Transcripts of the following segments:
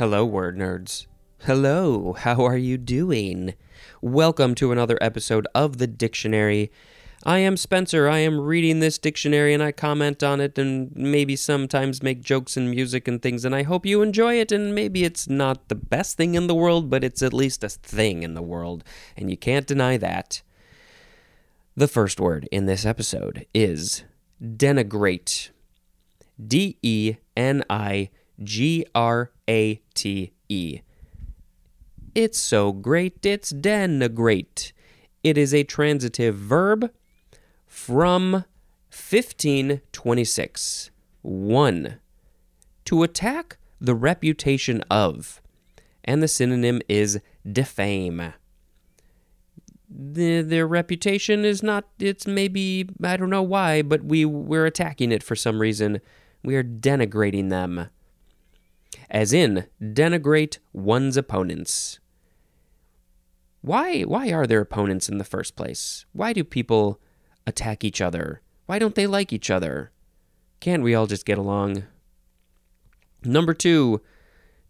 Hello, word nerds. Hello, how are you doing? Welcome to another episode of the dictionary. I am Spencer. I am reading this dictionary and I comment on it and maybe sometimes make jokes and music and things, and I hope you enjoy it. And maybe it's not the best thing in the world, but it's at least a thing in the world, and you can't deny that. The first word in this episode is denigrate. D E N I G R A T E. It's so great, it's denigrate. It is a transitive verb from 1526. 1. To attack the reputation of, and the synonym is defame. The, their reputation is not, it's maybe, I don't know why, but we, we're attacking it for some reason. We are denigrating them. As in, denigrate one's opponents. Why, why are there opponents in the first place? Why do people attack each other? Why don't they like each other? Can't we all just get along? Number two,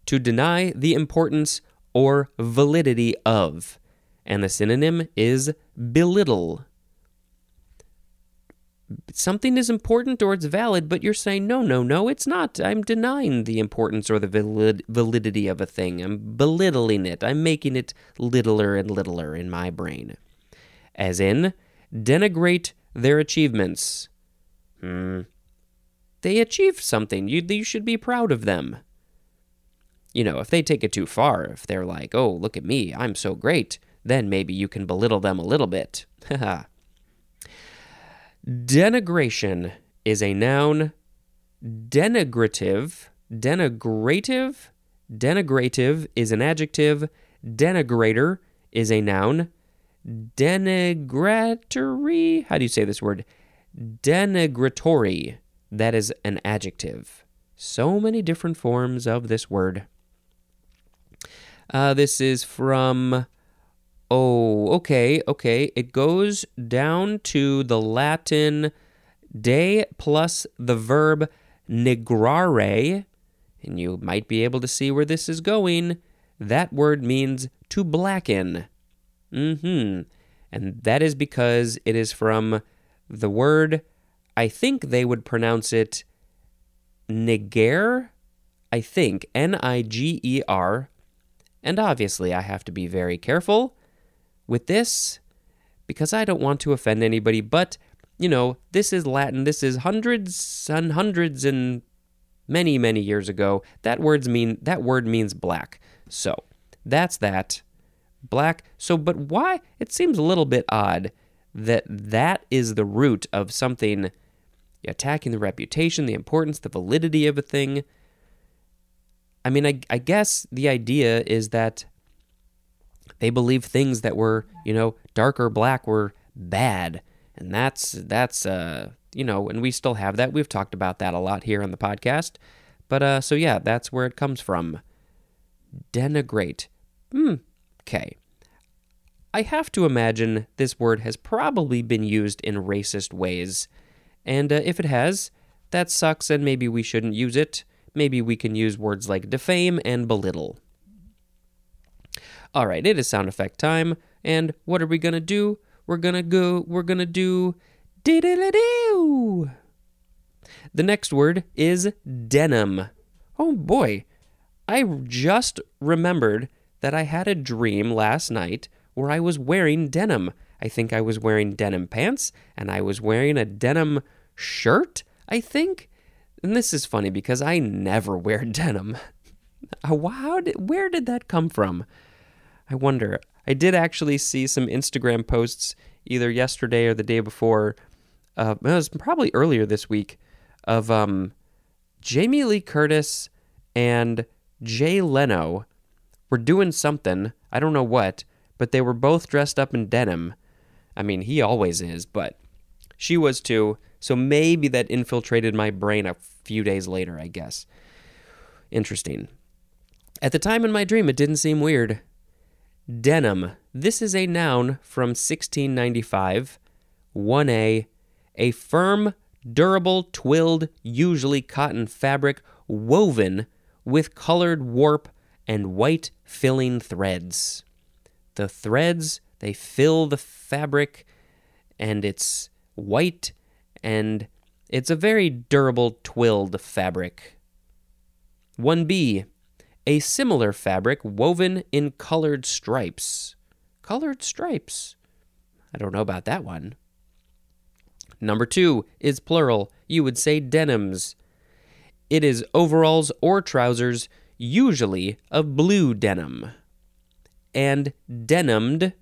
to deny the importance or validity of, and the synonym is belittle. Something is important or it's valid, but you're saying, no, no, no, it's not. I'm denying the importance or the valid- validity of a thing. I'm belittling it. I'm making it littler and littler in my brain. As in, denigrate their achievements. Hmm. They achieved something. You, you should be proud of them. You know, if they take it too far, if they're like, oh, look at me, I'm so great, then maybe you can belittle them a little bit. Denigration is a noun. Denigrative, denigrative, denigrative is an adjective. Denigrator is a noun denigratory. How do you say this word? Denigratory. That is an adjective. So many different forms of this word. Uh, this is from. Oh, okay, okay. It goes down to the Latin de plus the verb nigrare, and you might be able to see where this is going. That word means to blacken. Mm-hmm. And that is because it is from the word, I think they would pronounce it niger, I think, N I G E R. And obviously, I have to be very careful with this because I don't want to offend anybody, but you know, this is Latin. This is hundreds and hundreds and many, many years ago. That words mean that word means black. So that's that black. So, but why? It seems a little bit odd that that is the root of something attacking the reputation, the importance, the validity of a thing. I mean, I, I guess the idea is that they believe things that were, you know, dark or black were bad. And that's, that's, uh, you know, and we still have that. We've talked about that a lot here on the podcast. But, uh, so yeah, that's where it comes from. Denigrate. Hmm, Okay. I have to imagine this word has probably been used in racist ways. And uh, if it has, that sucks and maybe we shouldn't use it. Maybe we can use words like defame and belittle. All right, it is sound effect time. And what are we going to do? We're going to go, we're going to do diddle-doo. The next word is denim. Oh boy, I just remembered that I had a dream last night where I was wearing denim. I think I was wearing denim pants and I was wearing a denim shirt, I think. And this is funny because I never wear denim. How did, where did that come from? I wonder. I did actually see some Instagram posts either yesterday or the day before. Uh, it was probably earlier this week of um, Jamie Lee Curtis and Jay Leno were doing something. I don't know what, but they were both dressed up in denim. I mean, he always is, but she was too. So maybe that infiltrated my brain a few days later, I guess. Interesting. At the time in my dream, it didn't seem weird. Denim. This is a noun from 1695. 1a. A firm, durable, twilled, usually cotton fabric woven with colored warp and white filling threads. The threads, they fill the fabric, and it's white, and it's a very durable twilled fabric. 1b, a similar fabric woven in colored stripes. Colored stripes. I don't know about that one. Number two is plural. You would say denims. It is overalls or trousers, usually of blue denim. And denimed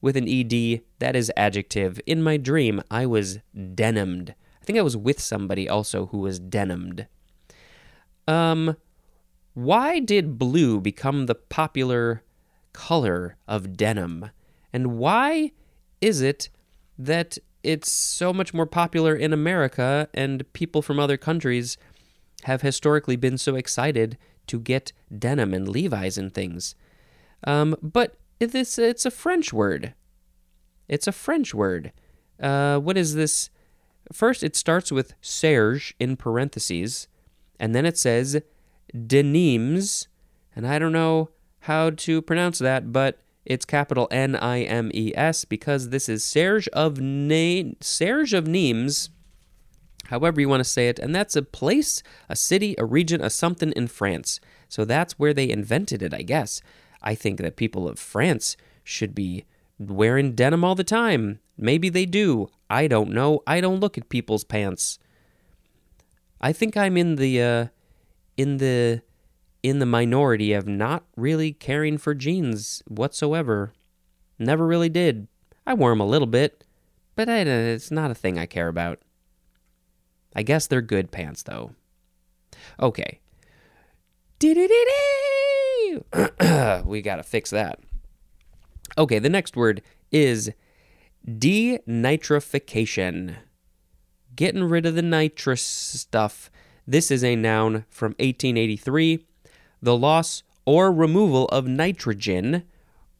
with an ed, that is adjective. In my dream, I was denimed. I think I was with somebody also who was denimed. Um, why did blue become the popular color of denim? And why is it that it's so much more popular in America and people from other countries have historically been so excited to get denim and Levi's and things? Um, but it's, it's a French word. It's a French word. Uh, what is this? First, it starts with Serge in parentheses, and then it says denims, and I don't know how to pronounce that, but it's capital N I M E S because this is Serge of Na- Serge of Nimes, however you want to say it, and that's a place, a city, a region, a something in France. So that's where they invented it, I guess. I think that people of France should be wearing denim all the time. Maybe they do. I don't know. I don't look at people's pants. I think I'm in the uh, in the in the minority of not really caring for jeans whatsoever. Never really did. I wore them a little bit, but I, it's not a thing I care about. I guess they're good pants, though. Okay. we gotta fix that. Okay, the next word is denitrification. Getting rid of the nitrous stuff this is a noun from 1883. The loss or removal of nitrogen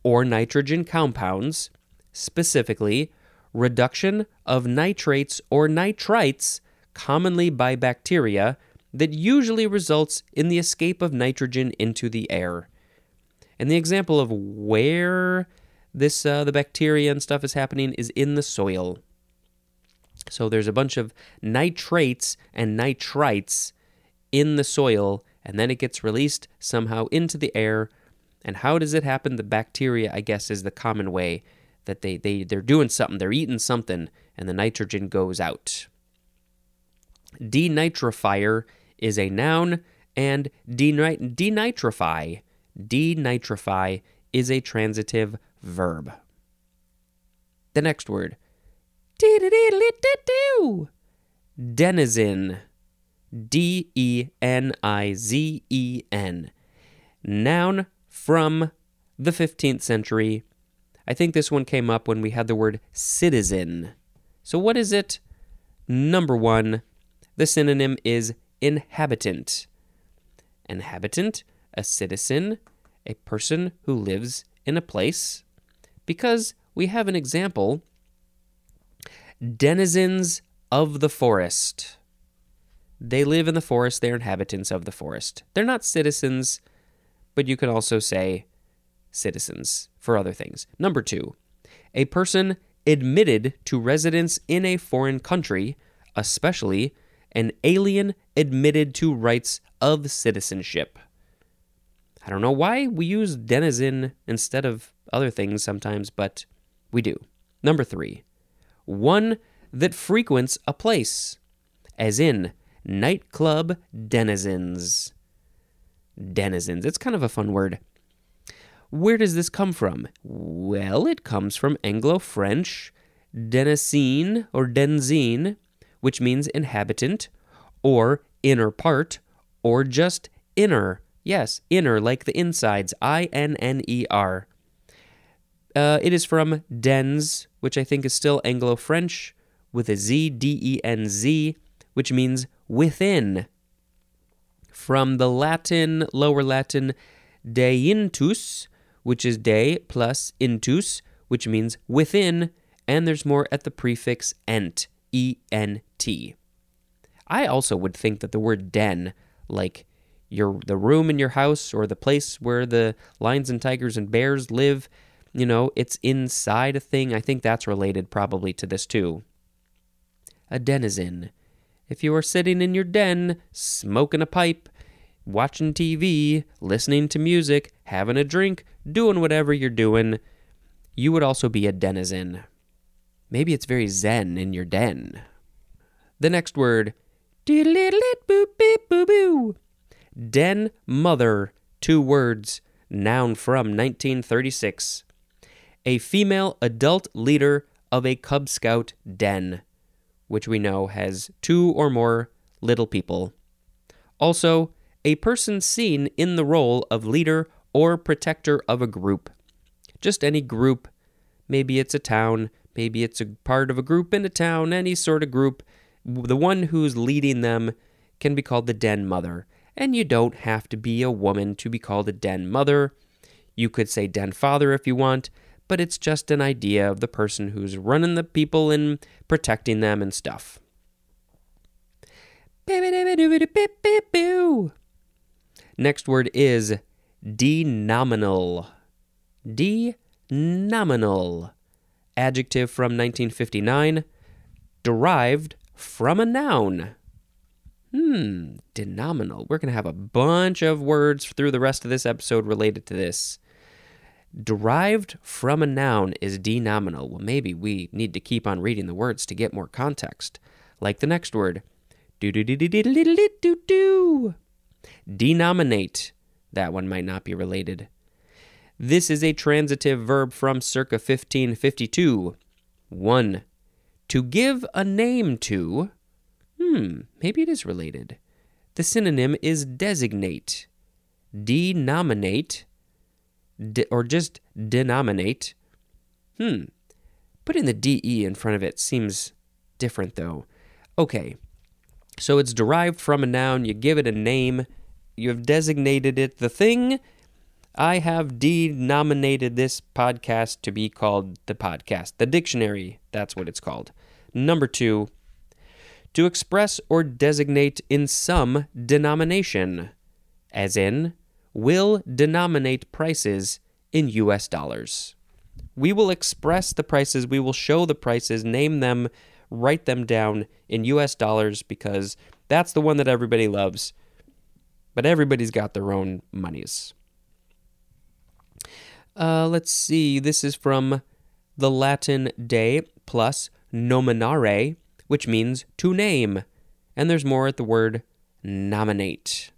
or nitrogen compounds, specifically, reduction of nitrates or nitrites, commonly by bacteria, that usually results in the escape of nitrogen into the air. And the example of where this uh, the bacteria and stuff is happening is in the soil. So there's a bunch of nitrates and nitrites in the soil, and then it gets released somehow into the air. And how does it happen? The bacteria, I guess, is the common way that they, they, they're doing something, they're eating something, and the nitrogen goes out. Denitrifier is a noun, and denit- denitrify, denitrify is a transitive verb. The next word Denizen. D E N I Z E N. Noun from the 15th century. I think this one came up when we had the word citizen. So, what is it? Number one, the synonym is inhabitant. Inhabitant, a citizen, a person who lives in a place. Because we have an example denizens of the forest. They live in the forest, they're inhabitants of the forest. They're not citizens, but you could also say citizens for other things. Number two, a person admitted to residence in a foreign country, especially an alien admitted to rights of citizenship. I don't know why we use denizen instead of other things sometimes, but we do. Number three, one that frequents a place, as in nightclub denizens. Denizens. It's kind of a fun word. Where does this come from? Well, it comes from Anglo French denizine or denzine, which means inhabitant, or inner part, or just inner. Yes, inner, like the insides. I N N E R. Uh, it is from denz, which I think is still Anglo French, with a Z, D E N Z, which means within. From the Latin, Lower Latin, deintus, which is de plus intus, which means within, and there's more at the prefix ent, E N T. I also would think that the word den, like your the room in your house or the place where the lions and tigers and bears live, you know, it's inside a thing. I think that's related probably to this too. A denizen. If you are sitting in your den, smoking a pipe, watching TV, listening to music, having a drink, doing whatever you're doing, you would also be a denizen. Maybe it's very zen in your den. The next word, Den mother, two words, noun from 1936. A female adult leader of a Cub Scout den, which we know has two or more little people. Also, a person seen in the role of leader or protector of a group. Just any group. Maybe it's a town, maybe it's a part of a group in a town, any sort of group. The one who's leading them can be called the den mother. And you don't have to be a woman to be called a den mother. You could say den father if you want, but it's just an idea of the person who's running the people and protecting them and stuff. Next word is denominal. Denominal. Adjective from 1959, derived from a noun. Hmm, denominal. We're going to have a bunch of words through the rest of this episode related to this. Derived from a noun is denominal. Well, maybe we need to keep on reading the words to get more context. Like the next word. Do do do do do do do. Denominate. That one might not be related. This is a transitive verb from circa 1552. 1. To give a name to. Hmm, maybe it is related. The synonym is designate. Denominate. De, or just denominate. Hmm. Putting the DE in front of it seems different, though. Okay. So it's derived from a noun, you give it a name, you have designated it the thing. I have denominated this podcast to be called the podcast, the dictionary. That's what it's called. Number two, to express or designate in some denomination, as in, will denominate prices in US dollars. We will express the prices, we will show the prices, name them, write them down in US dollars because that's the one that everybody loves but everybody's got their own monies. Uh, let's see. This is from the Latin de plus nominare, which means to name. And there's more at the word nominate.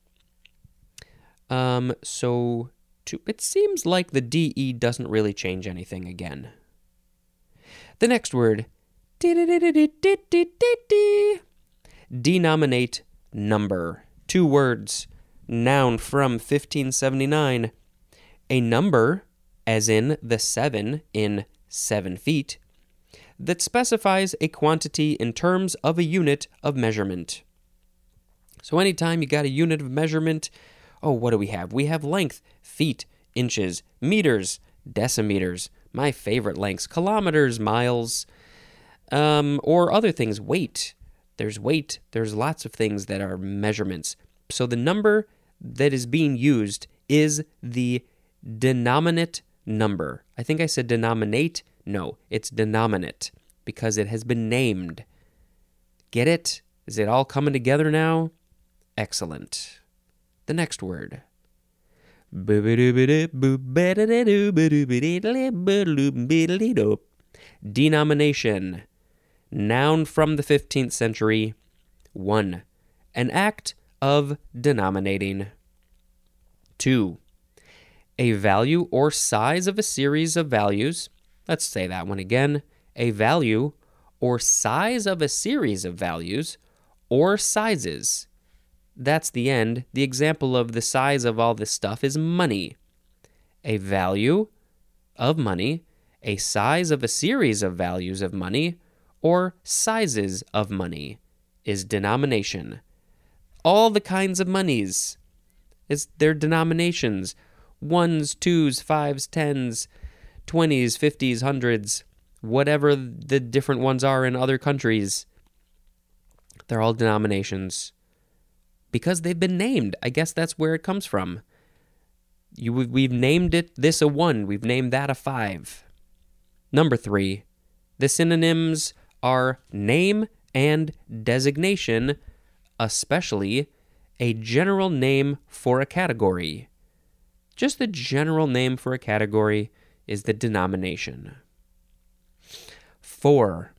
Um, so to, it seems like the DE doesn't really change anything again. The next word, denominate number. Two words noun from 1579. A number, as in the seven in seven feet, that specifies a quantity in terms of a unit of measurement. So, anytime you got a unit of measurement, oh, what do we have? We have length, feet, inches, meters, decimeters, my favorite lengths, kilometers, miles, um, or other things, weight. There's weight, there's lots of things that are measurements. So, the number that is being used is the denominate number. I think I said denominate. No, it's denominate because it has been named. Get it? Is it all coming together now? Excellent. The next word. Denomination. Noun from the 15th century. 1. An act of denominating. 2. A value or size of a series of values. Let's say that one again. A value or size of a series of values or sizes. That's the end. The example of the size of all this stuff is money. A value of money, a size of a series of values of money, or sizes of money is denomination all the kinds of monies. It's their denominations ones, twos, fives, tens, twenties, fifties, hundreds, whatever the different ones are in other countries. They're all denominations. Because they've been named. I guess that's where it comes from. You, we've named it this a one, we've named that a five. Number three, the synonyms are name and designation, especially a general name for a category. Just the general name for a category is the denomination. 4.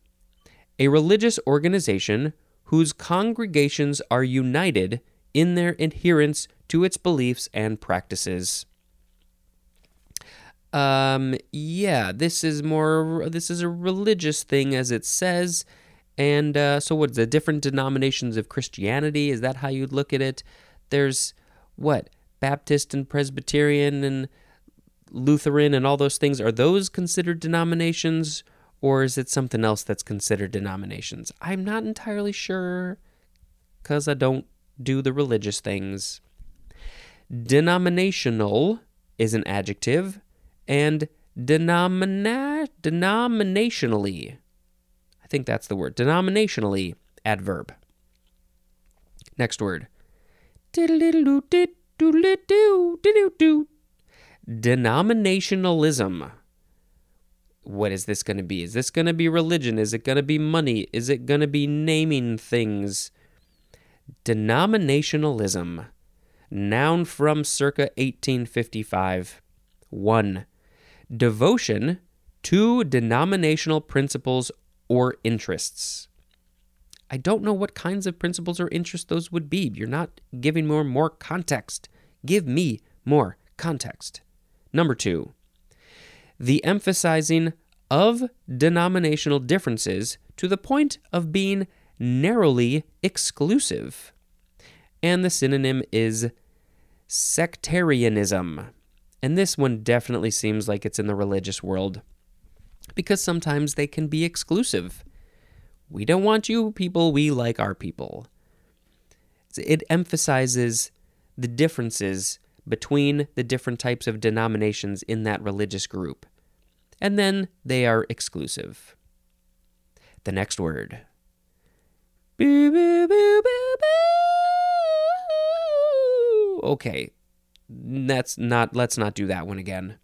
A religious organization whose congregations are united in their adherence to its beliefs and practices. Um, yeah, this is more, this is a religious thing as it says. And uh, so, what's the different denominations of Christianity? Is that how you'd look at it? There's what? Baptist and Presbyterian and Lutheran and all those things. Are those considered denominations? Or is it something else that's considered denominations? I'm not entirely sure because I don't do the religious things. Denominational is an adjective, and denomina- denominationally, I think that's the word, denominationally, adverb. Next word. Denominationalism what is this going to be? Is this going to be religion? Is it going to be money? Is it going to be naming things? Denominationalism. Noun from circa 1855. 1. Devotion to denominational principles or interests. I don't know what kinds of principles or interests those would be. You're not giving more more context. Give me more context. Number 2 the emphasizing of denominational differences to the point of being narrowly exclusive. And the synonym is sectarianism. And this one definitely seems like it's in the religious world because sometimes they can be exclusive. We don't want you people, we like our people. It emphasizes the differences between the different types of denominations in that religious group and then they are exclusive. The next word. Okay, that's not. Let's not do that one again.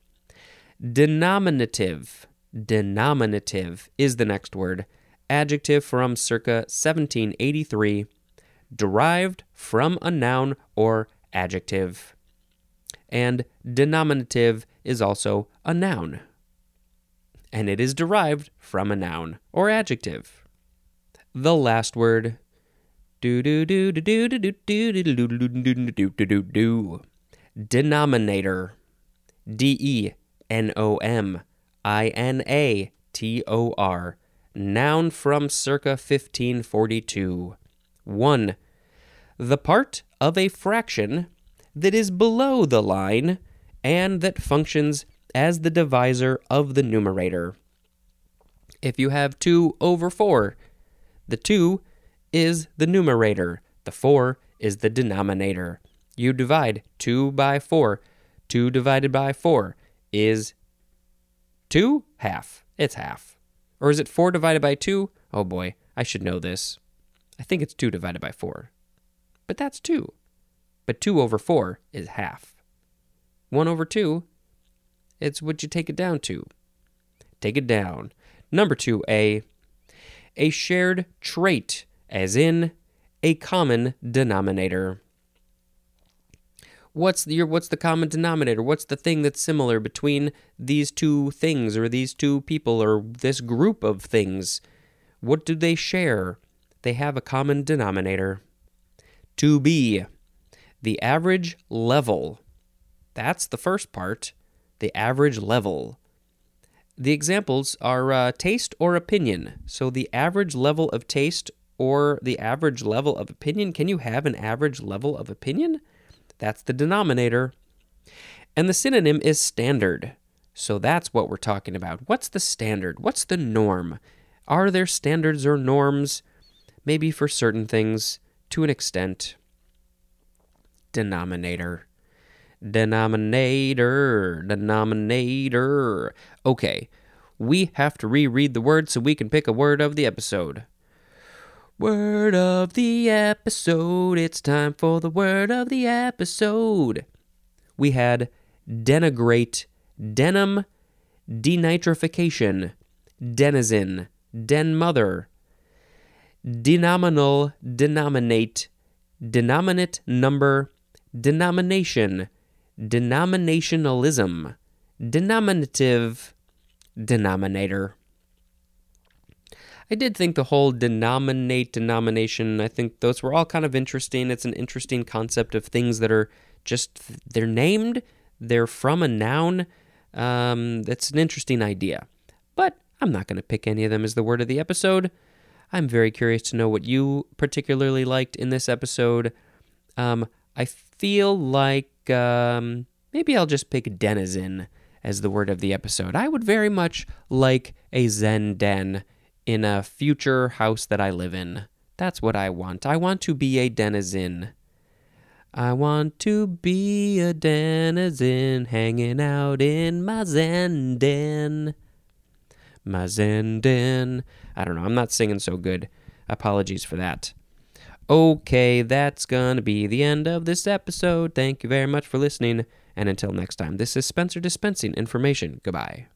Denominative. Denominative is the next word. Adjective from circa 1783, derived from a noun or adjective. And denominative is also a noun and it is derived from a noun or adjective. The last word denominator D E N O M I N A T O R noun from circa 1542 1 the part of a fraction that is below the line and that functions as the divisor of the numerator. If you have 2 over 4, the 2 is the numerator, the 4 is the denominator. You divide 2 by 4. 2 divided by 4 is 2 half. It's half. Or is it 4 divided by 2? Oh boy, I should know this. I think it's 2 divided by 4. But that's 2. But 2 over 4 is half. 1 over 2 it's what you take it down to. Take it down. Number two, A. A shared trait, as in a common denominator. What's the, what's the common denominator? What's the thing that's similar between these two things or these two people or this group of things? What do they share? They have a common denominator. To be the average level. That's the first part the average level. The examples are uh, taste or opinion. So, the average level of taste or the average level of opinion. Can you have an average level of opinion? That's the denominator. And the synonym is standard. So, that's what we're talking about. What's the standard? What's the norm? Are there standards or norms? Maybe for certain things to an extent. Denominator. Denominator, denominator. Okay, we have to reread the word so we can pick a word of the episode. Word of the episode. It's time for the word of the episode. We had denigrate, denim, denitrification, denizen, den mother, denominal, denominate, denominate number, denomination, denominationalism, denominative, denominator. I did think the whole denominate denomination, I think those were all kind of interesting. It's an interesting concept of things that are just, they're named, they're from a noun. Um, that's an interesting idea. But I'm not going to pick any of them as the word of the episode. I'm very curious to know what you particularly liked in this episode. Um, I feel like um, maybe I'll just pick denizen as the word of the episode. I would very much like a Zen den in a future house that I live in. That's what I want. I want to be a denizen. I want to be a denizen hanging out in my Zen den. My Zen den. I don't know. I'm not singing so good. Apologies for that. Okay, that's gonna be the end of this episode. Thank you very much for listening. And until next time, this is Spencer dispensing information. Goodbye.